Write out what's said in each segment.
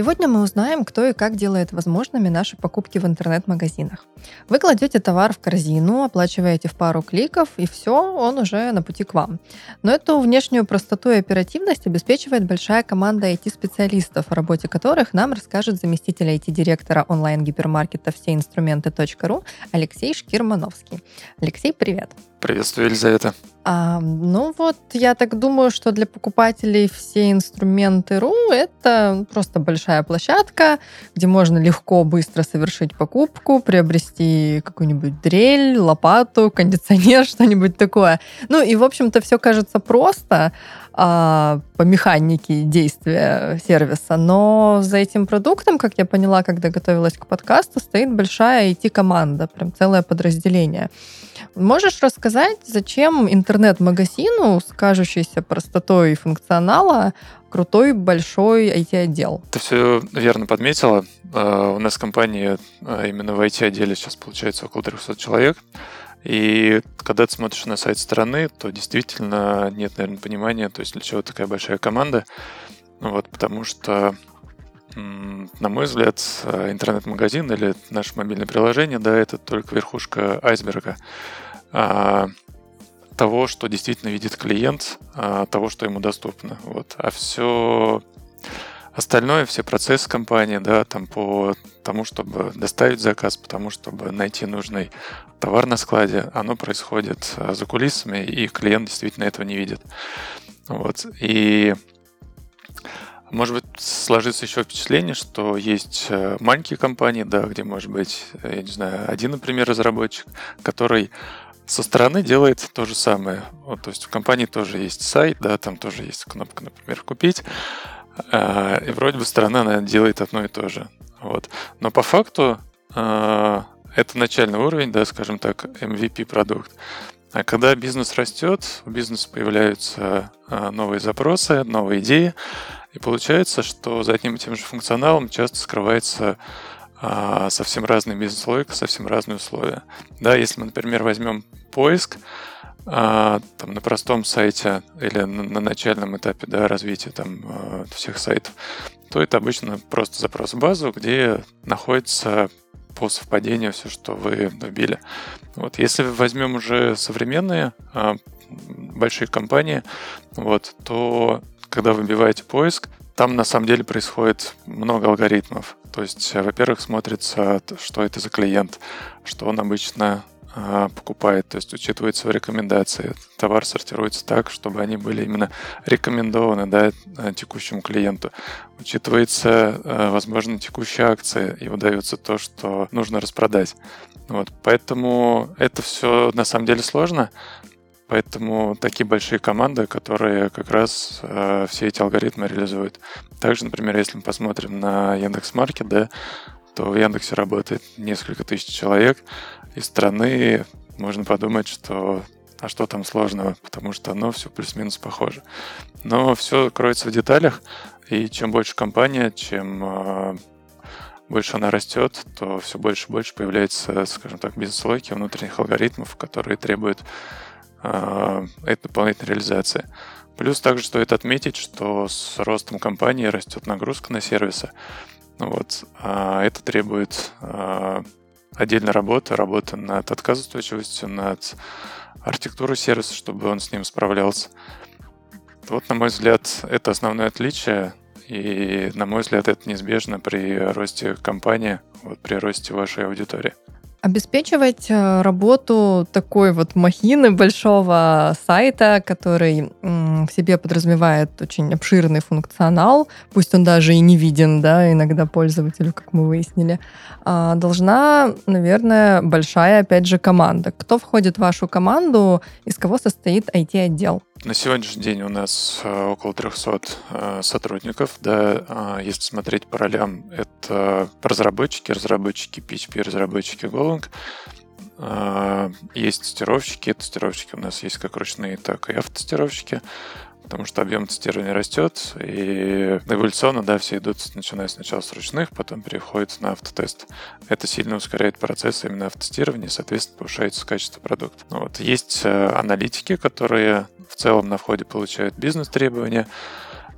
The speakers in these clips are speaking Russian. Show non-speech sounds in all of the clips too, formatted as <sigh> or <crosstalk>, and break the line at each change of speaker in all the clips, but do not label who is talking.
Сегодня мы узнаем, кто и как делает возможными наши покупки в интернет-магазинах. Вы кладете товар в корзину, оплачиваете в пару кликов, и все, он уже на пути к вам. Но эту внешнюю простоту и оперативность обеспечивает большая команда IT-специалистов, о работе которых нам расскажет заместитель IT-директора онлайн-гипермаркета всеинструменты.ру Алексей Шкирмановский. Алексей, привет!
Приветствую, Елизавета.
А, ну вот, я так думаю, что для покупателей все инструменты РУ это просто большая площадка, где можно легко, быстро совершить покупку, приобрести какую-нибудь дрель, лопату, кондиционер, <laughs> что-нибудь такое. Ну и, в общем-то, все кажется просто а, по механике действия сервиса, но за этим продуктом, как я поняла, когда готовилась к подкасту, стоит большая IT-команда, прям целое подразделение. Можешь рассказать, зачем интернет-магазину с кажущейся простотой функционала крутой большой IT-отдел?
Ты все верно подметила. Uh, у нас в компании uh, именно в IT-отделе сейчас получается около 300 человек. И когда ты смотришь на сайт страны, то действительно нет, наверное, понимания, то есть для чего такая большая команда. Вот, потому что на мой взгляд, э, интернет-магазин или наше мобильное приложение, да, это только верхушка айсберга того, что действительно видит клиент, а, того, что ему доступно. Вот. А все остальное, все процессы компании, да, там по тому, чтобы доставить заказ, по тому, чтобы найти нужный товар на складе, оно происходит э, за кулисами, и клиент действительно этого не видит. Вот. И может быть, сложится еще впечатление, что есть э, маленькие компании, да, где может быть, э, я не знаю, один, например, разработчик, который со стороны делает то же самое. Вот, то есть в компании тоже есть сайт, да, там тоже есть кнопка, например, купить. Э, и вроде бы сторона она делает одно и то же. Вот. Но по факту это начальный уровень, да, скажем так, MVP продукт. А когда бизнес растет, у бизнеса появляются новые запросы, новые идеи, и получается, что за одним и тем же функционалом часто скрывается а, совсем разный бизнес-логика, совсем разные условия. Да, если мы, например, возьмем поиск, а, там, на простом сайте или на, на начальном этапе да, развития там, а, всех сайтов, то это обычно просто запрос в базу, где находится по совпадению все, что вы вбили. Вот, если возьмем уже современные а, большие компании, вот, то когда выбиваете поиск, там на самом деле происходит много алгоритмов. То есть, э, во-первых, смотрится, что это за клиент, что он обычно э, покупает, то есть учитываются рекомендации. Товар сортируется так, чтобы они были именно рекомендованы да, э, текущему клиенту. Учитывается, возможно, текущая акция и выдается то, что нужно распродать. Вот, поэтому это все на самом деле сложно, Поэтому такие большие команды, которые как раз э, все эти алгоритмы реализуют. Также, например, если мы посмотрим на Яндекс.Маркет, да, то в Яндексе работает несколько тысяч человек. Из страны можно подумать, что а что там сложного, потому что оно все плюс-минус похоже. Но все кроется в деталях, и чем больше компания, чем э, больше она растет, то все больше и больше появляется, скажем так, бизнес-логики, внутренних алгоритмов, которые требуют это дополнительная реализация. Плюс также стоит отметить, что с ростом компании растет нагрузка на сервисы. Вот. А это требует а, отдельной работы, работы над отказоустойчивостью, над архитектурой сервиса, чтобы он с ним справлялся. Вот, на мой взгляд, это основное отличие, и, на мой взгляд, это неизбежно при росте компании, вот, при росте вашей аудитории.
Обеспечивать э, работу такой вот махины большого сайта, который в себе подразумевает очень обширный функционал, пусть он даже и не виден, да, иногда пользователю, как мы выяснили, а, должна, наверное, большая, опять же, команда. Кто входит в вашу команду, из кого состоит IT-отдел?
На сегодняшний день у нас э, около 300 э, сотрудников. Да, а, если смотреть по ролям, это разработчики, разработчики PHP, разработчики Golang. А, есть тестировщики. Тестировщики у нас есть как ручные, так и автотестировщики потому что объем тестирования растет, и эволюционно, да, все идут, начиная сначала с ручных, потом переходят на автотест. Это сильно ускоряет процесс именно автотестирования, и, соответственно, повышается качество продукта. Вот. Есть э, аналитики, которые в целом на входе получают бизнес-требования,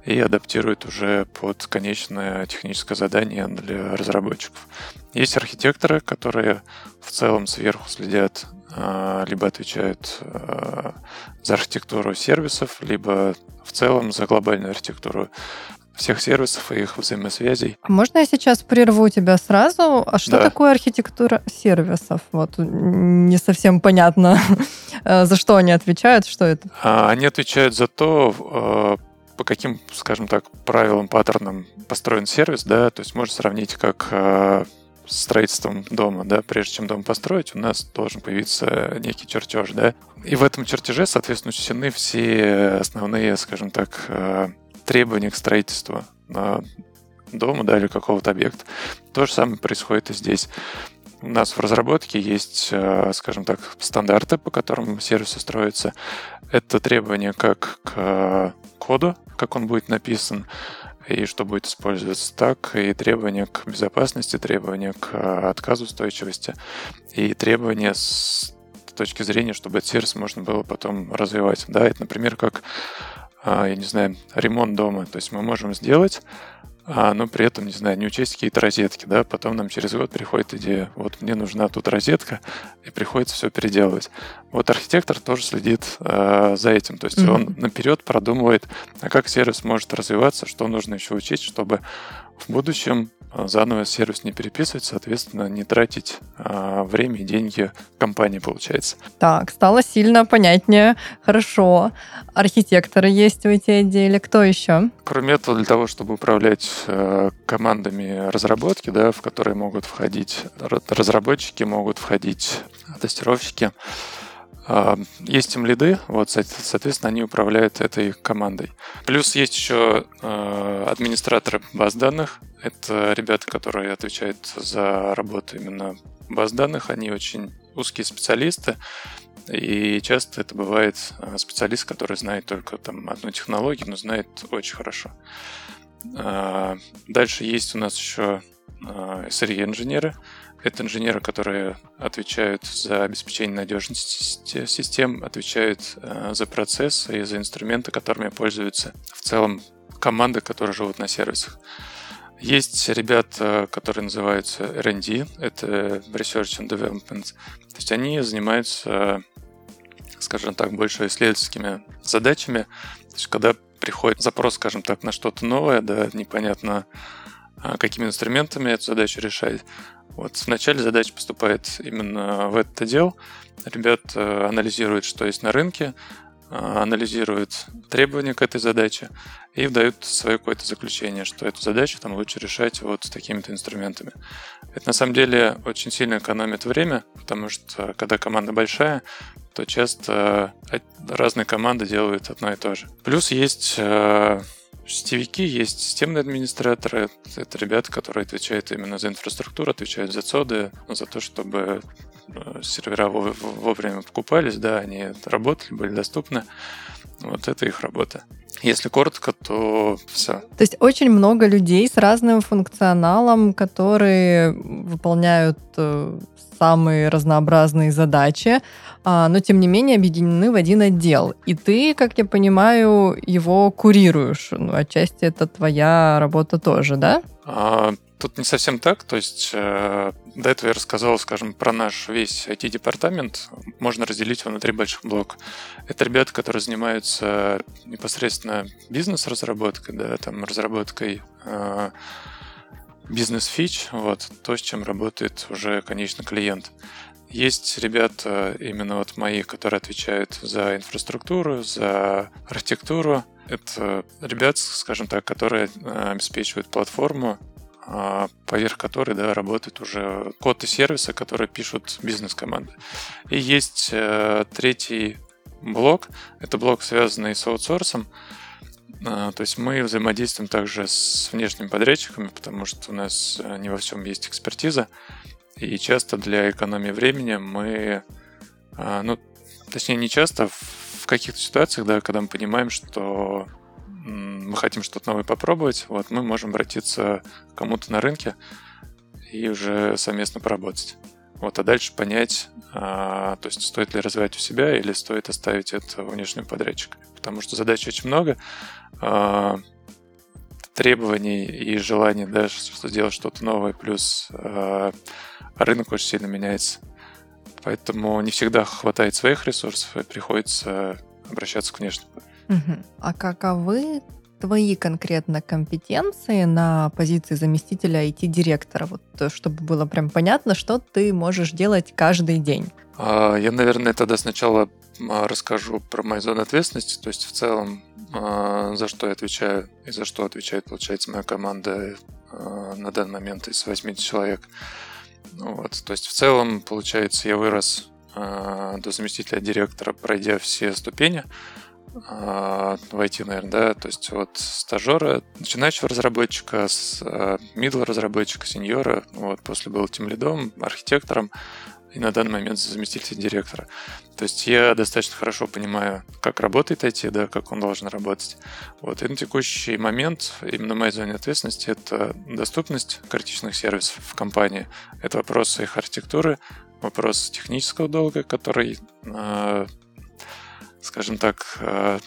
и адаптируют уже под конечное техническое задание для разработчиков. Есть архитекторы, которые в целом сверху следят либо отвечают а, за архитектуру сервисов, либо в целом за глобальную архитектуру всех сервисов и их взаимосвязей.
А можно я сейчас прерву тебя сразу? А что да. такое архитектура сервисов? Вот не совсем понятно, <laughs> за что они отвечают, что это?
Они отвечают за то, по каким, скажем так, правилам, паттернам построен сервис, да, то есть можно сравнить как строительством дома, да, прежде чем дом построить, у нас должен появиться некий чертеж, да. И в этом чертеже, соответственно, учтены все основные, скажем так, э, требования к строительству дома, да, или какого-то объекта. То же самое происходит и здесь. У нас в разработке есть, э, скажем так, стандарты, по которым сервисы строятся. Это требования как к коду, как он будет написан, и что будет использоваться так, и требования к безопасности, требования к э, отказу устойчивости, и требования с точки зрения, чтобы этот сервис можно было потом развивать. Да, это, например, как, э, я не знаю, ремонт дома. То есть мы можем сделать а, но при этом, не знаю, не учесть какие-то розетки, да, потом нам через год приходит идея, вот мне нужна тут розетка, и приходится все переделывать. Вот архитектор тоже следит э, за этим, то есть mm-hmm. он наперед продумывает, а как сервис может развиваться, что нужно еще учесть, чтобы в будущем заново сервис не переписывать, соответственно, не тратить а, время и деньги компании, получается.
Так, стало сильно понятнее. Хорошо. Архитекторы есть в эти отделе. Кто еще?
Кроме этого, для того, чтобы управлять э, командами разработки, да, в которые могут входить разработчики, могут входить тестировщики, а, есть им лиды, вот, соответственно, они управляют этой командой. Плюс есть еще а, администраторы баз данных. Это ребята, которые отвечают за работу именно баз данных. Они очень узкие специалисты. И часто это бывает а, специалист, который знает только там одну технологию, но знает очень хорошо. Дальше есть у нас еще SRE-инженеры. Это инженеры, которые отвечают за обеспечение надежности систем, отвечают э, за процессы и за инструменты, которыми пользуются в целом команды, которые живут на сервисах. Есть ребята, которые называются R&D, это Research and Development. То есть они занимаются, скажем так, больше исследовательскими задачами. То есть когда приходит запрос, скажем так, на что-то новое, да, непонятно, какими инструментами эту задачу решать, вот в начале задач поступает именно в этот отдел. Ребят э, анализируют, что есть на рынке, э, анализируют требования к этой задаче и дают свое какое-то заключение, что эту задачу там лучше решать вот с такими-то инструментами. Это на самом деле очень сильно экономит время, потому что когда команда большая, то часто э, разные команды делают одно и то же. Плюс есть Сетевики есть системные администраторы. Это ребята, которые отвечают именно за инфраструктуру, отвечают за цоды, за то, чтобы э, сервера вовремя покупались, да, они работали, были доступны. Вот это их работа. Если коротко, то все.
То есть очень много людей с разным функционалом, которые выполняют э, самые разнообразные задачи, а, но тем не менее объединены в один отдел. И ты, как я понимаю, его курируешь. Ну, отчасти это твоя работа тоже, да?
А, тут не совсем так. То есть э, до этого я рассказал, скажем, про наш весь IT-департамент. Можно разделить его на три больших блока. Это ребята, которые занимаются непосредственно бизнес-разработкой, да, там, разработкой э, бизнес-фич, вот, то, с чем работает уже конечный клиент. Есть ребята, именно вот мои, которые отвечают за инфраструктуру, за архитектуру. Это ребята, скажем так, которые э, обеспечивают платформу, поверх которой да, работает уже код и сервисы, которые пишут бизнес-команды. И есть э, третий блок. Это блок, связанный с аутсорсом. А, то есть мы взаимодействуем также с внешними подрядчиками, потому что у нас э, не во всем есть экспертиза. И часто для экономии времени мы, а, ну, точнее, не часто, в каких-то ситуациях, да, когда мы понимаем, что мы хотим что-то новое попробовать, вот мы можем обратиться к кому-то на рынке и уже совместно поработать. Вот, а дальше понять, а, то есть стоит ли развивать у себя или стоит оставить это внешнему подрядчику. Потому что задач очень много, а, требований и желаний да, что сделать что-то новое, плюс а, рынок очень сильно меняется. Поэтому не всегда хватает своих ресурсов, и приходится обращаться к внешним.
Угу. А каковы твои конкретно компетенции на позиции заместителя IT-директора? Вот, э, чтобы было прям понятно, что ты можешь делать каждый день.
А, я, наверное, тогда сначала а, расскажу про мою зону ответственности, то есть в целом а, за что я отвечаю и за что отвечает, получается, моя команда на данный момент из 80 человек. Вот. То есть в целом, получается, я вырос до заместителя директора, пройдя все ступени войти, наверное, да, то есть вот стажера, начинающего разработчика, с middle разработчика, сеньора, вот, после был тем лидом, архитектором, и на данный момент заместитель директора. То есть я достаточно хорошо понимаю, как работает IT, да, как он должен работать. Вот. И на текущий момент именно моя зона ответственности — это доступность критичных сервисов в компании. Это вопрос их архитектуры, вопрос технического долга, который а, скажем так, э,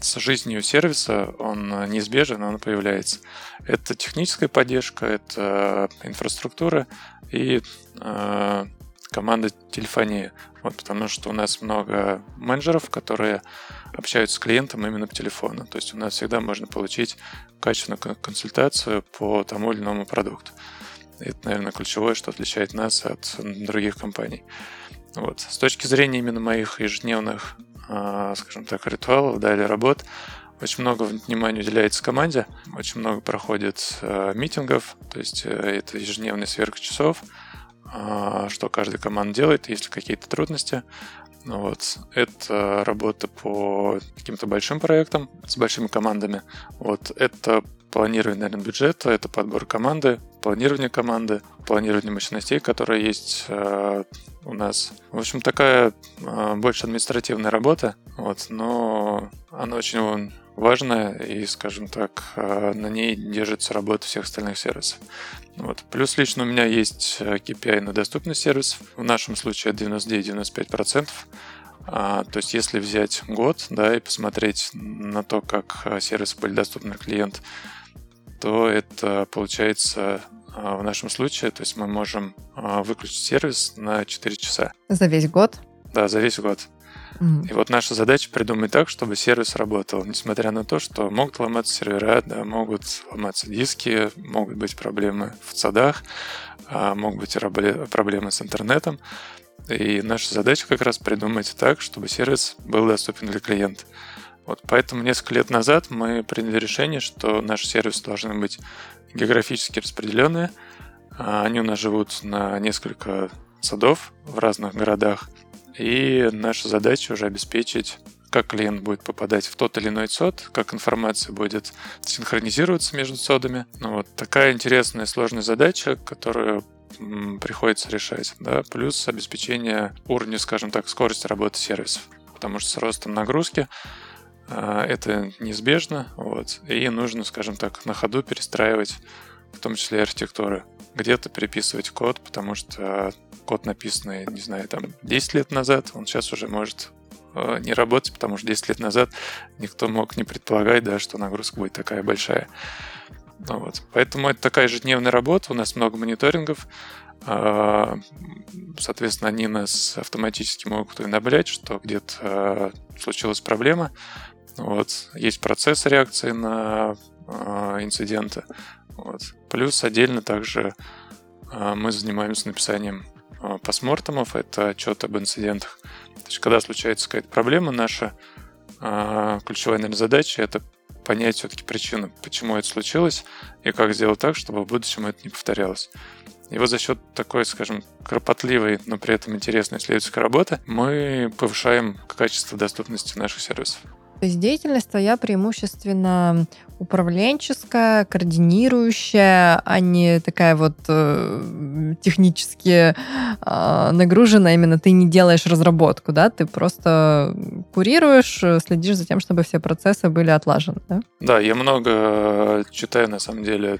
с жизнью сервиса он неизбежен, он появляется. Это техническая поддержка, это инфраструктура и э, команда телефонии. Вот, потому что у нас много менеджеров, которые общаются с клиентом именно по телефону. То есть у нас всегда можно получить качественную консультацию по тому или иному продукту. Это, наверное, ключевое, что отличает нас от других компаний. Вот. С точки зрения именно моих ежедневных скажем так, ритуалов, да, или работ. Очень много внимания уделяется команде, очень много проходит э, митингов, то есть э, это ежедневная сверка часов, э, что каждая команда делает, есть ли какие-то трудности. Вот. Это работа по каким-то большим проектам с большими командами. Вот. Это планирование, наверное, бюджета, это подбор команды, планирование команды, планирование мощностей, которые есть э, у нас. В общем, такая э, больше административная работа, вот, но она очень важная, и, скажем так, э, на ней держится работа всех остальных сервисов. Вот. Плюс лично у меня есть KPI на доступность сервисов. В нашем случае это 99-95%. А, то есть, если взять год, да, и посмотреть на то, как сервисы были доступны клиент то это получается а, в нашем случае, то есть мы можем а, выключить сервис на 4 часа.
За весь год?
Да, за весь год. Mm-hmm. И вот наша задача придумать так, чтобы сервис работал, несмотря на то, что могут ломаться сервера, да, могут ломаться диски, могут быть проблемы в цадах, а, могут быть проблемы с интернетом. И наша задача как раз придумать так, чтобы сервис был доступен для клиента. Вот поэтому несколько лет назад мы приняли решение, что наши сервисы должны быть географически распределенные. А, они у нас живут на несколько садов в разных городах. И наша задача уже обеспечить как клиент будет попадать в тот или иной сод, как информация будет синхронизироваться между содами. Ну, вот такая интересная сложная задача, которую приходится решать. Да? Плюс обеспечение уровня, скажем так, скорости работы сервисов. Потому что с ростом нагрузки это неизбежно, вот, и нужно, скажем так, на ходу перестраивать, в том числе архитектуры. Где-то переписывать код, потому что код, написанный, не знаю, там 10 лет назад, он сейчас уже может а, не работать, потому что 10 лет назад никто мог не предполагать, да, что нагрузка будет такая большая. Ну, вот. Поэтому это такая ежедневная работа, у нас много мониторингов, а, соответственно, они нас автоматически могут уведомлять, что где-то случилась проблема, вот. Есть процесс реакции на э, инциденты. Вот. Плюс отдельно также э, мы занимаемся написанием э, постмортемов, это отчет об инцидентах. То есть, когда случается какая-то проблема, наша э, ключевая наверное, задача это понять все-таки причину, почему это случилось, и как сделать так, чтобы в будущем это не повторялось. И вот за счет такой, скажем, кропотливой, но при этом интересной исследовательской работы мы повышаем качество доступности наших сервисов.
То есть деятельность твоя преимущественно управленческая, координирующая, а не такая вот э, технически э, нагруженная. Именно ты не делаешь разработку, да? Ты просто курируешь, следишь за тем, чтобы все процессы были отлажены, да?
Да, я много читаю, на самом деле,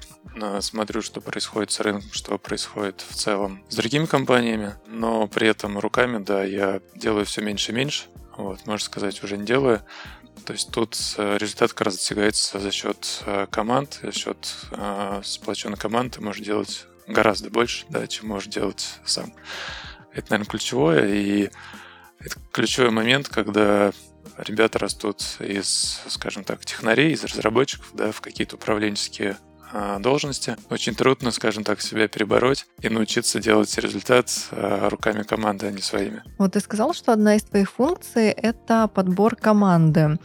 смотрю, что происходит с рынком, что происходит в целом с другими компаниями, но при этом руками, да, я делаю все меньше и меньше. Вот, можно сказать, уже не делаю. То есть тут э, результат как раз достигается за счет э, команд, за счет э, сплоченной команды ты можешь делать гораздо больше, да, чем можешь делать сам. Это, наверное, ключевое, и это ключевой момент, когда ребята растут из, скажем так, технарей, из разработчиков, да, в какие-то управленческие должности. Очень трудно, скажем так, себя перебороть и научиться делать результат а, руками команды, а не своими.
Вот ты сказал, что одна из твоих функций — это подбор команды.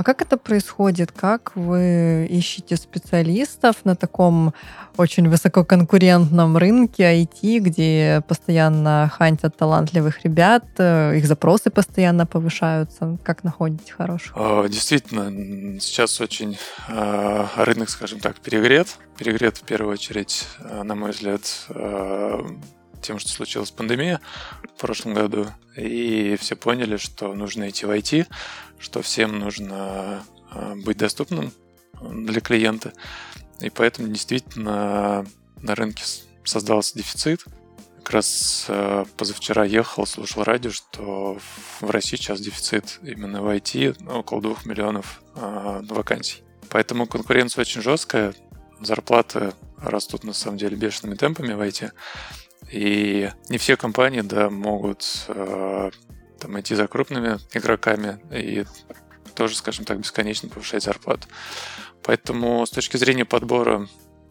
А как это происходит? Как вы ищете специалистов на таком очень высококонкурентном рынке IT, где постоянно хантят талантливых ребят, э, их запросы постоянно повышаются? Как находите хороших?
А, действительно, сейчас очень а, рынок, скажем так, перегрет. Перегрет в первую очередь, а, на мой взгляд, тем, что случилась пандемия в прошлом году, и все поняли, что нужно идти в IT, что всем нужно а, быть доступным для клиента, и поэтому действительно на рынке создался дефицит. Как раз а, позавчера ехал, слушал радио, что в России сейчас дефицит именно в IT около 2 миллионов а, вакансий. Поэтому конкуренция очень жесткая, зарплаты растут на самом деле бешеными темпами в IT. И не все компании да, могут э, там, идти за крупными игроками и тоже, скажем так, бесконечно повышать зарплату. Поэтому с точки зрения подбора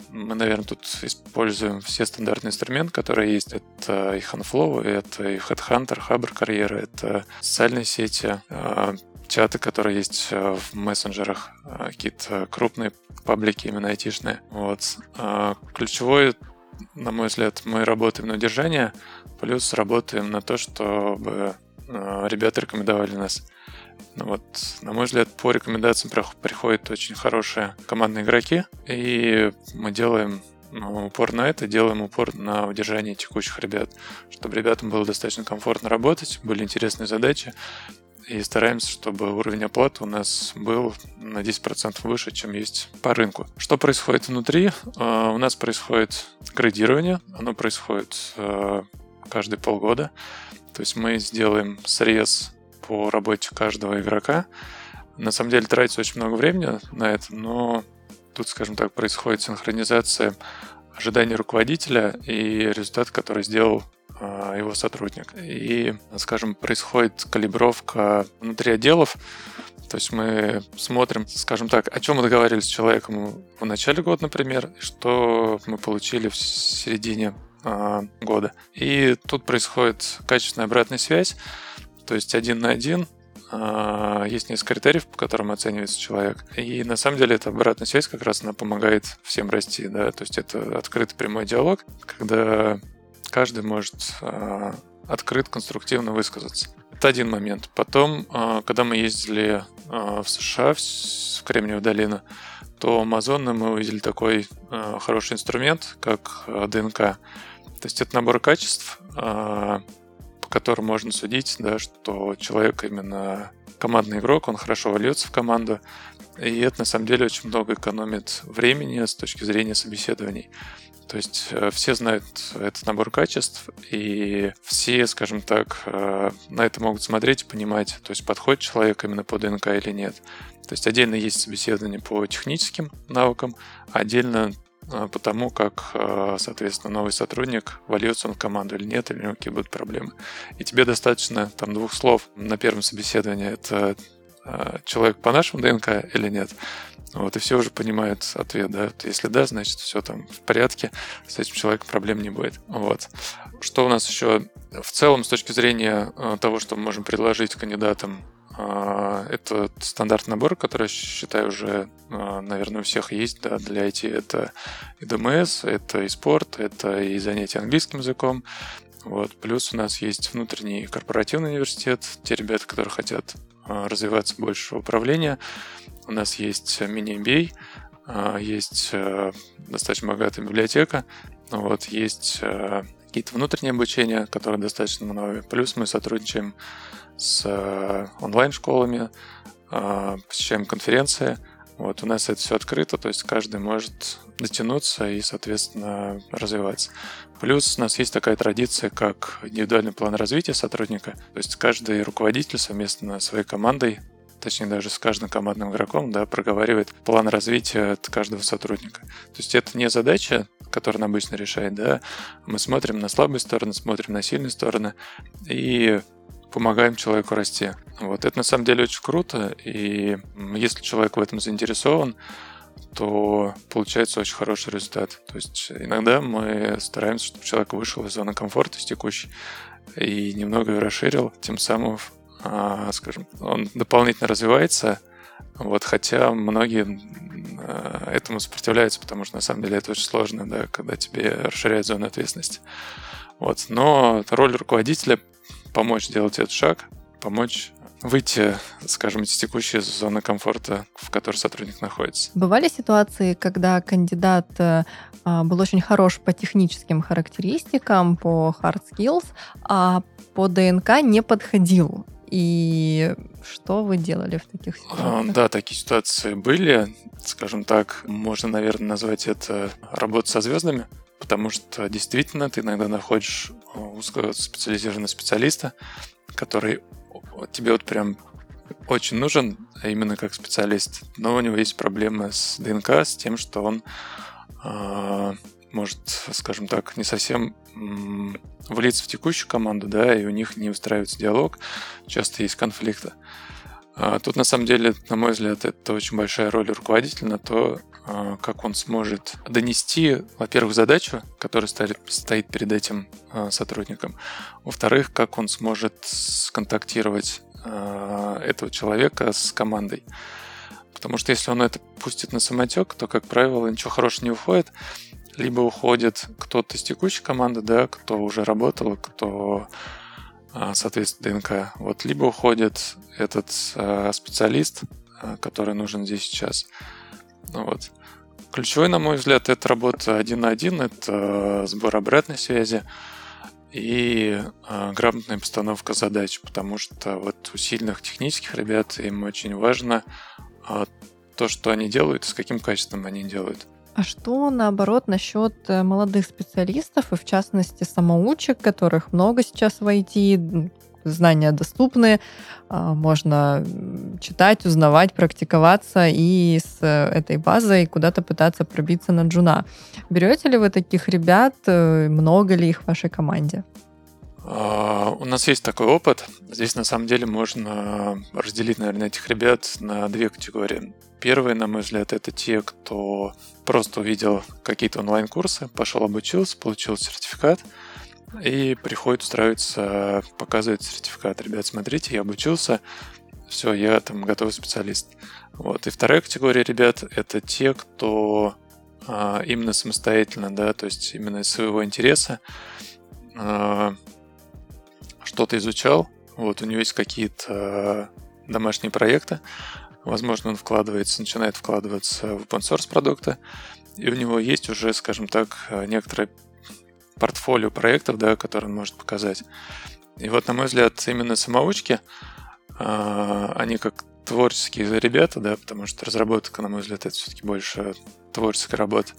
мы, наверное, тут используем все стандартные инструменты, которые есть. Это и HandFlow, это и Headhunter, Хабр карьера, это социальные сети, э, чаты, которые есть э, в мессенджерах, какие-то крупные паблики именно айтишные. Вот. Ключевой на мой взгляд, мы работаем на удержание, плюс работаем на то, чтобы э, ребята рекомендовали нас. Ну вот, на мой взгляд, по рекомендациям приходят очень хорошие командные игроки, и мы делаем ну, упор на это, делаем упор на удержание текущих ребят, чтобы ребятам было достаточно комфортно работать, были интересные задачи, и стараемся, чтобы уровень оплаты у нас был на 10% выше, чем есть по рынку. Что происходит внутри? А, у нас происходит градирование, оно происходит а, каждые полгода. То есть мы сделаем срез по работе каждого игрока. На самом деле тратится очень много времени на это, но тут, скажем так, происходит синхронизация ожиданий руководителя и результат, который сделал а, его сотрудник. И, скажем, происходит калибровка внутри отделов. То есть мы смотрим, скажем так, о чем мы договаривались с человеком в начале года, например, и что мы получили в середине э, года. И тут происходит качественная обратная связь. То есть один на один есть несколько критериев, по которым оценивается человек. И на самом деле эта обратная связь как раз она помогает всем расти. Да? То есть это открытый прямой диалог, когда каждый может э, открыт, конструктивно высказаться. Это один момент. Потом, э, когда мы ездили в США, в, Кремниевую долину, то Amazon мы увидели такой хороший инструмент, как ДНК. То есть это набор качеств, которым можно судить, да, что человек именно командный игрок, он хорошо вольется в команду, и это на самом деле очень много экономит времени с точки зрения собеседований. То есть э, все знают этот набор качеств, и все, скажем так, э, на это могут смотреть и понимать, то есть подходит человек именно по ДНК или нет. То есть отдельно есть собеседование по техническим навыкам, а отдельно по тому, как, соответственно, новый сотрудник вольется он в команду или нет, или у него какие будут проблемы. И тебе достаточно там двух слов на первом собеседовании. Это человек по нашему ДНК или нет. Вот, и все уже понимают ответ, да. Если да, значит, все там в порядке, с этим человеком проблем не будет. Вот. Что у нас еще в целом с точки зрения того, что мы можем предложить кандидатам А, это стандартный набор, который, считаю, уже, а, наверное, у всех есть да, для IT. Это и ДМС, это и спорт, это и занятия английским языком. Вот. Плюс у нас есть внутренний корпоративный университет, те ребята, которые хотят а, развиваться больше управления. У нас есть мини-MBA, есть достаточно богатая библиотека, вот, есть какие-то внутренние обучения, которые достаточно много. Плюс мы сотрудничаем с э, онлайн-школами, э, посещаем конференции. Вот, у нас это все открыто, то есть каждый может дотянуться и, соответственно, развиваться. Плюс у нас есть такая традиция, как индивидуальный план развития сотрудника. То есть каждый руководитель совместно своей командой точнее даже с каждым командным игроком, да, проговаривает план развития от каждого сотрудника. То есть это не задача, которую он обычно решает, да, мы смотрим на слабые стороны, смотрим на сильные стороны и помогаем человеку расти. Вот это на самом деле очень круто, и если человек в этом заинтересован, то получается очень хороший результат. То есть иногда мы стараемся, чтобы человек вышел из зоны комфорта с текущей и немного ее расширил, тем самым, а, скажем, он дополнительно развивается, вот, хотя многие а, этому сопротивляются, потому что на самом деле это очень сложно, да, когда тебе расширяют зону ответственности. Вот. Но роль руководителя помочь сделать этот шаг, помочь выйти, скажем, из текущей зоны комфорта, в которой сотрудник находится.
Бывали ситуации, когда кандидат э, а, был очень хорош по техническим характеристикам, по hard skills, а по ДНК не подходил. И что вы делали в таких ситуациях?
Да, такие ситуации были. Скажем так, можно, наверное, назвать это работа со звездами потому что действительно ты иногда находишь э, узкоспециализированного специалиста, который тебе вот прям очень нужен, а именно как специалист, но у него есть проблемы с ДНК, с тем, что он э, может, скажем так, не совсем влиться в текущую команду, да, и у них не устраивается диалог, часто есть конфликты. А тут, на самом деле, на мой взгляд, это очень большая роль руководителя на то, а, как он сможет донести, во-первых, задачу, которая стоит, перед этим а, сотрудником, во-вторых, как он сможет сконтактировать этого человека с командой. Потому что если он это пустит на самотек, то, как правило, ничего хорошего не уходит. Либо уходит кто-то из текущей команды, да, кто уже работал, кто соответствует ДНК. Вот, либо уходит этот специалист, который нужен здесь сейчас. Ну вот. Ключевой, на мой взгляд, это работа один на один, это сбор обратной связи и грамотная постановка задач, потому что вот у сильных технических ребят им очень важно то, что они делают с каким качеством они делают.
А что, наоборот, насчет э, молодых специалистов и, в частности, самоучек, которых много сейчас в IT, знания доступны, а, можно читать, узнавать, практиковаться и с этой базой куда-то пытаться пробиться на джуна. Берете ли вы таких ребят? Э, много ли их в вашей команде?
А, у нас есть такой опыт. Здесь на самом деле можно разделить, наверное, этих ребят на две категории. Первые, на мой взгляд, это те, кто просто увидел какие-то онлайн-курсы, пошел обучился, получил сертификат – и приходит устраиваться, показывает сертификат. Ребят, смотрите, я обучился, все, я там готовый специалист. Вот. И вторая категория ребят — это те, кто а, именно самостоятельно, да, то есть именно из своего интереса а, что-то изучал, вот, у него есть какие-то домашние проекты, возможно, он вкладывается, начинает вкладываться в open source продукты, и у него есть уже, скажем так, некоторая портфолио проектов, да, которые он может показать. И вот, на мой взгляд, именно самоучки, а, они как творческие ребята, да, потому что разработка, на мой взгляд, это все-таки больше творческая работа.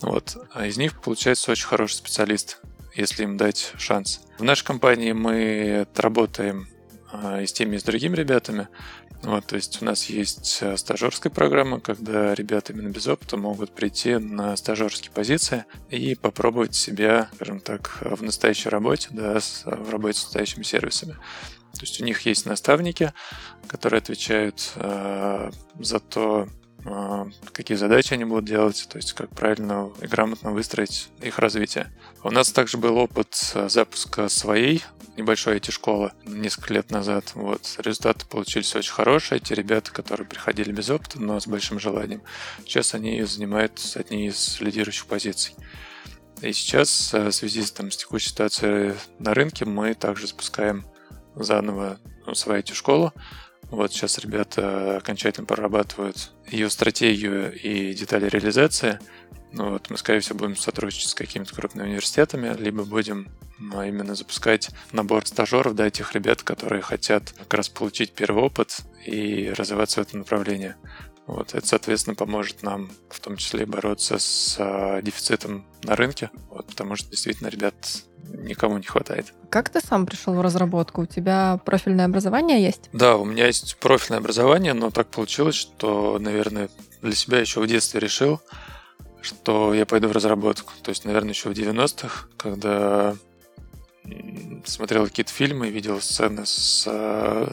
Вот. А из них получается очень хороший специалист, если им дать шанс. В нашей компании мы работаем а, и с теми, и с другими ребятами. Вот, то есть у нас есть э, стажерская программа, когда ребята именно без опыта могут прийти на стажерские позиции и попробовать себя, скажем так, в настоящей работе, да, в работе с настоящими сервисами. То есть у них есть наставники, которые отвечают э, за то, какие задачи они будут делать, то есть как правильно и грамотно выстроить их развитие. У нас также был опыт запуска своей небольшой IT-школы несколько лет назад. Вот. Результаты получились очень хорошие. Те ребята, которые приходили без опыта, но с большим желанием, сейчас они занимают одни из лидирующих позиций. И сейчас э, в связи с, там, с текущей ситуацией на рынке мы также запускаем заново ну, свою IT-школу. Вот сейчас ребята окончательно прорабатывают ее стратегию и детали реализации. Ну, вот мы, скорее всего, будем сотрудничать с какими-то крупными университетами, либо будем а, именно запускать набор стажеров, да, тех ребят, которые хотят как раз получить первый опыт и развиваться в этом направлении. Вот, это, соответственно, поможет нам в том числе бороться с э, дефицитом на рынке, вот, потому что действительно ребят никому не хватает.
Как ты сам пришел в разработку? У тебя профильное образование есть?
Да, у меня есть профильное образование, но так получилось, что, наверное, для себя еще в детстве решил, что я пойду в разработку. То есть, наверное, еще в 90-х, когда смотрел какие-то фильмы, видел сцены с э,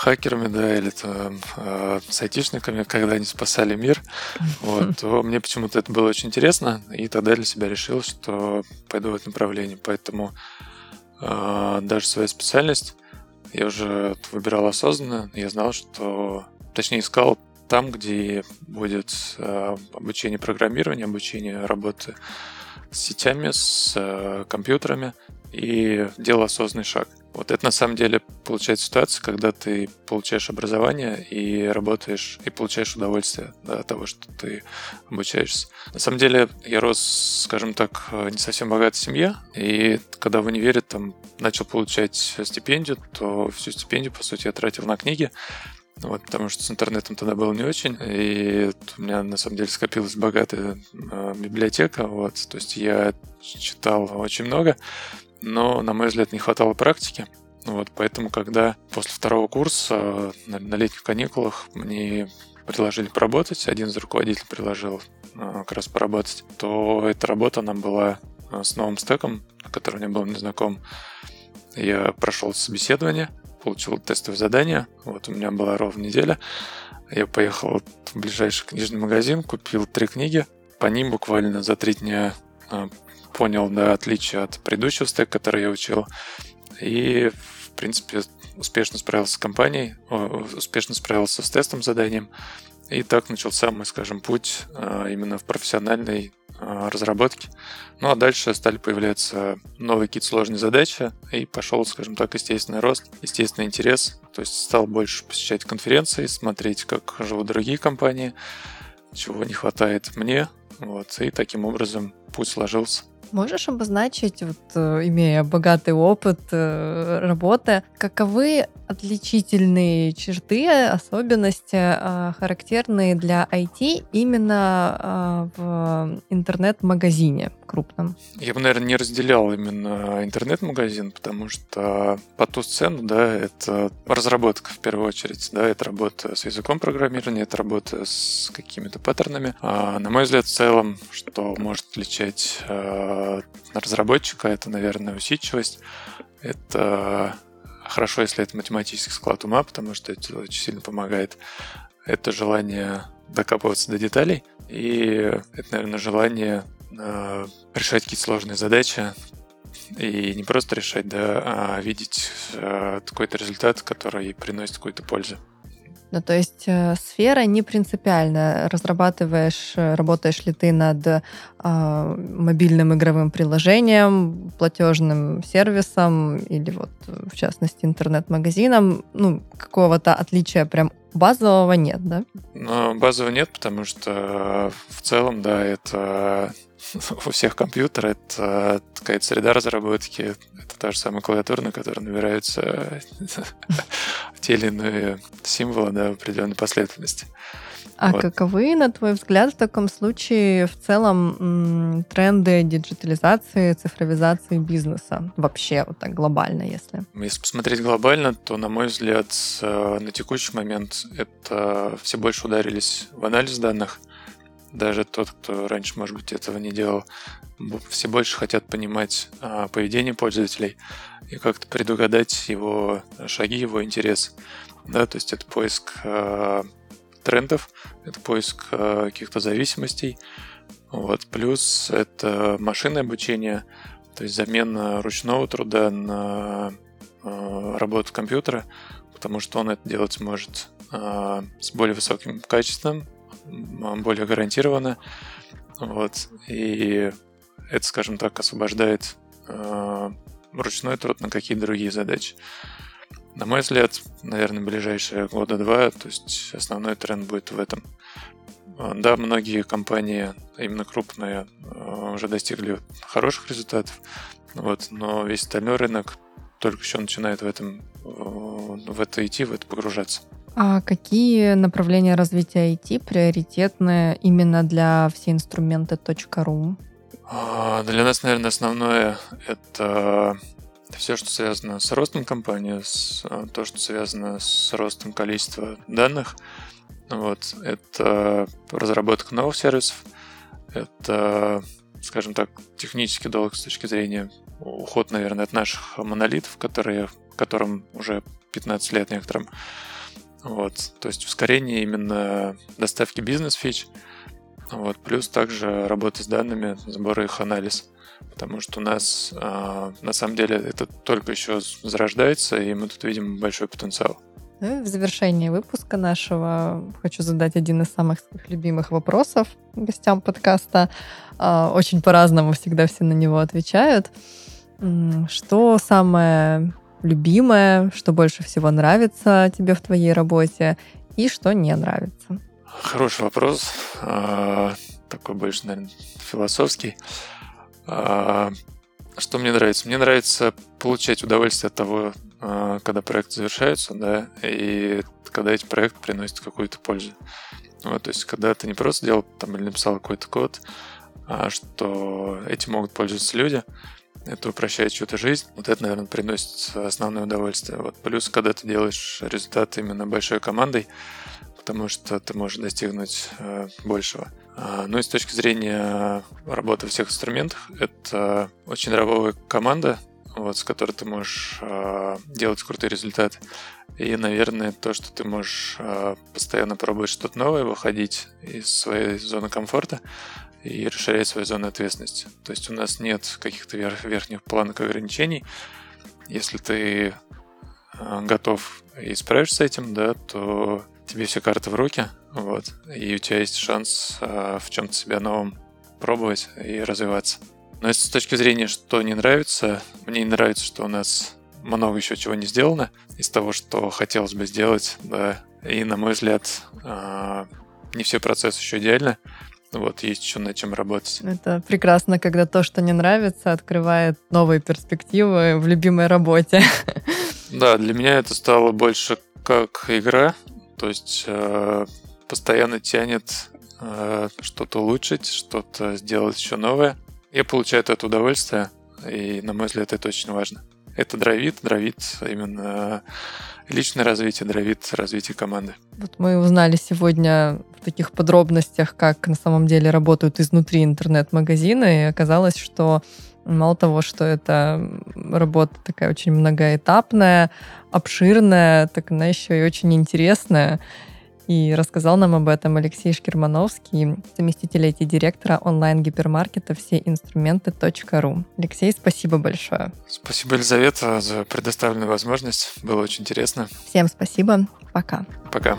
хакерами, да, или там э, с айтишниками, когда они спасали мир, <laughs> вот, то мне почему-то это было очень интересно, и тогда для себя решил, что пойду в это направление. Поэтому э, даже своя специальность я уже выбирал осознанно, я знал, что, точнее, искал там, где будет э, обучение программированию, обучение работы с сетями, с э, компьютерами и делал осознанный шаг. Вот это на самом деле получается ситуация, когда ты получаешь образование и работаешь, и получаешь удовольствие да, от того, что ты обучаешься. На самом деле я рос, скажем так, не совсем богатой семье, и когда в универе там начал получать стипендию, то всю стипендию, по сути, я тратил на книги, вот, потому что с интернетом тогда было не очень. И у меня на самом деле скопилась богатая э, библиотека. Вот, то есть я читал очень много, но, на мой взгляд, не хватало практики. Вот, поэтому, когда после второго курса на, на летних каникулах мне предложили поработать, один из руководителей предложил э, как раз поработать, то эта работа, она была э, с новым стеком, который мне был незнаком. Я прошел собеседование, получил тестовое задание. Вот у меня была ровно неделя. Я поехал в ближайший книжный магазин, купил три книги. По ним буквально за три дня а, понял, да, отличие от предыдущего стека, который я учил. И, в принципе, успешно справился с компанией, успешно справился с тестом заданием. И так начался мой, скажем, путь а, именно в профессиональной а, разработки. Ну а дальше стали появляться новые какие-то сложные задачи, и пошел, скажем так, естественный рост, естественный интерес. То есть стал больше посещать конференции, смотреть, как живут другие компании, чего не хватает мне. Вот, и таким образом путь сложился.
Можешь обозначить, вот, э, имея богатый опыт э, работы, каковы отличительные черты, особенности, э, характерные для IT именно в интернет-магазине крупном?
Я бы, наверное, не разделял именно интернет-магазин, потому что по ту сцену, да, это разработка в первую очередь, да, это работа с языком программирования, это работа с какими-то паттернами. А, на мой взгляд, в целом, что может отличать разработчика, это, наверное, усидчивость. Это хорошо, если это математический склад ума, потому что это очень сильно помогает. Это желание докапываться до деталей. И это, наверное, желание э, решать какие-то сложные задачи. И не просто решать, да, а видеть э, какой-то результат, который приносит какую-то пользу.
Ну, то есть э, сфера не принципиальна. Разрабатываешь, э, работаешь ли ты над э, мобильным игровым приложением, платежным сервисом или вот, в частности, интернет-магазином. Ну, какого-то отличия прям базового нет, да?
Ну, базового нет, потому что э, в целом, да, это <laughs> у всех компьютер, это какая-то среда разработки, это та же самая клавиатура, на которой набираются <laughs> те или иные символы в определенной последовательности.
А вот. каковы, на твой взгляд, в таком случае в целом тренды диджитализации, цифровизации бизнеса вообще вот так глобально, если?
Если посмотреть глобально, то, на мой взгляд, э, на текущий момент это все больше ударились в анализ данных, даже тот, кто раньше, может быть, этого не делал, все больше хотят понимать а, поведение пользователей и как-то предугадать его шаги, его интерес. Да, то есть это поиск а, трендов, это поиск а, каких-то зависимостей. Вот. Плюс это машинное обучение, То есть замена ручного труда на э, работу компьютера, потому что он это делать может э, с более высоким качеством, более гарантированно. Вот. И это, скажем так, освобождает э, ручной труд на какие-то другие задачи. На мой взгляд, наверное, ближайшие года два, то есть основной тренд будет в этом. А, да, многие компании, именно крупные, а, уже достигли хороших результатов, вот, но весь остальной рынок только еще начинает в этом в это идти, в это погружаться.
А какие направления развития IT приоритетны именно для все инструменты .ru?
А, для нас, наверное, основное это все, что связано с ростом компании, с, то, что связано с ростом количества данных, вот, это разработка новых сервисов, это, скажем так, технический долг с точки зрения уход, наверное, от наших монолитов, которые, которым уже 15 лет некоторым. Вот, то есть ускорение именно доставки бизнес-фич, вот, плюс также работа с данными, сбор их анализ. Потому что у нас э, на самом деле это только еще зарождается, и мы тут видим большой потенциал.
Ну в завершении выпуска нашего хочу задать один из самых своих любимых вопросов гостям подкаста. А, очень по-разному всегда все на него отвечают. Что самое любимое, что больше всего нравится тебе в твоей работе и что не нравится?
Хороший вопрос. А, такой больше, наверное, философский. А, что мне нравится? Мне нравится получать удовольствие от того, а, когда проект завершается, да, и когда эти проекты приносят какую-то пользу. Вот, то есть, когда ты не просто делал там или написал какой-то код, а что этим могут пользоваться люди, это упрощает чью-то жизнь. Вот это, наверное, приносит основное удовольствие. Вот. Плюс, когда ты делаешь результат именно большой командой, потому что ты можешь достигнуть э, большего. А, ну и с точки зрения работы всех инструментах, это очень здоровая команда, вот, с которой ты можешь э, делать крутые результаты. И, наверное, то, что ты можешь э, постоянно пробовать что-то новое, выходить из своей зоны комфорта и расширять свою зону ответственности. То есть у нас нет каких-то верх, верхних планок ограничений. Если ты э, готов и справишься с этим, да, то тебе все карты в руки, вот, и у тебя есть шанс э, в чем-то себя новом пробовать и развиваться. Но если с точки зрения, что не нравится, мне не нравится, что у нас много еще чего не сделано из того, что хотелось бы сделать, да. И, на мой взгляд, а, не все процессы еще идеальны. Вот, есть еще над чем работать.
Это прекрасно, когда то, что не нравится, открывает новые перспективы в любимой работе. <laughs>
Да, для меня это стало больше как игра. То есть э, постоянно тянет э, что-то улучшить, что-то сделать еще новое я получаю это удовольствие, и, на мой взгляд, это очень важно. Это дровит, дровит именно личное развитие, дровит развитие команды.
Вот мы узнали сегодня в таких подробностях, как на самом деле работают изнутри интернет-магазины, и оказалось, что мало того, что это работа такая очень многоэтапная, обширная, так она еще и очень интересная. И рассказал нам об этом Алексей Шкермановский, заместитель IT-директора онлайн-гипермаркета все инструменты .ру. Алексей, спасибо большое.
Спасибо, Елизавета, за предоставленную возможность. Было очень интересно.
Всем спасибо. Пока.
Пока.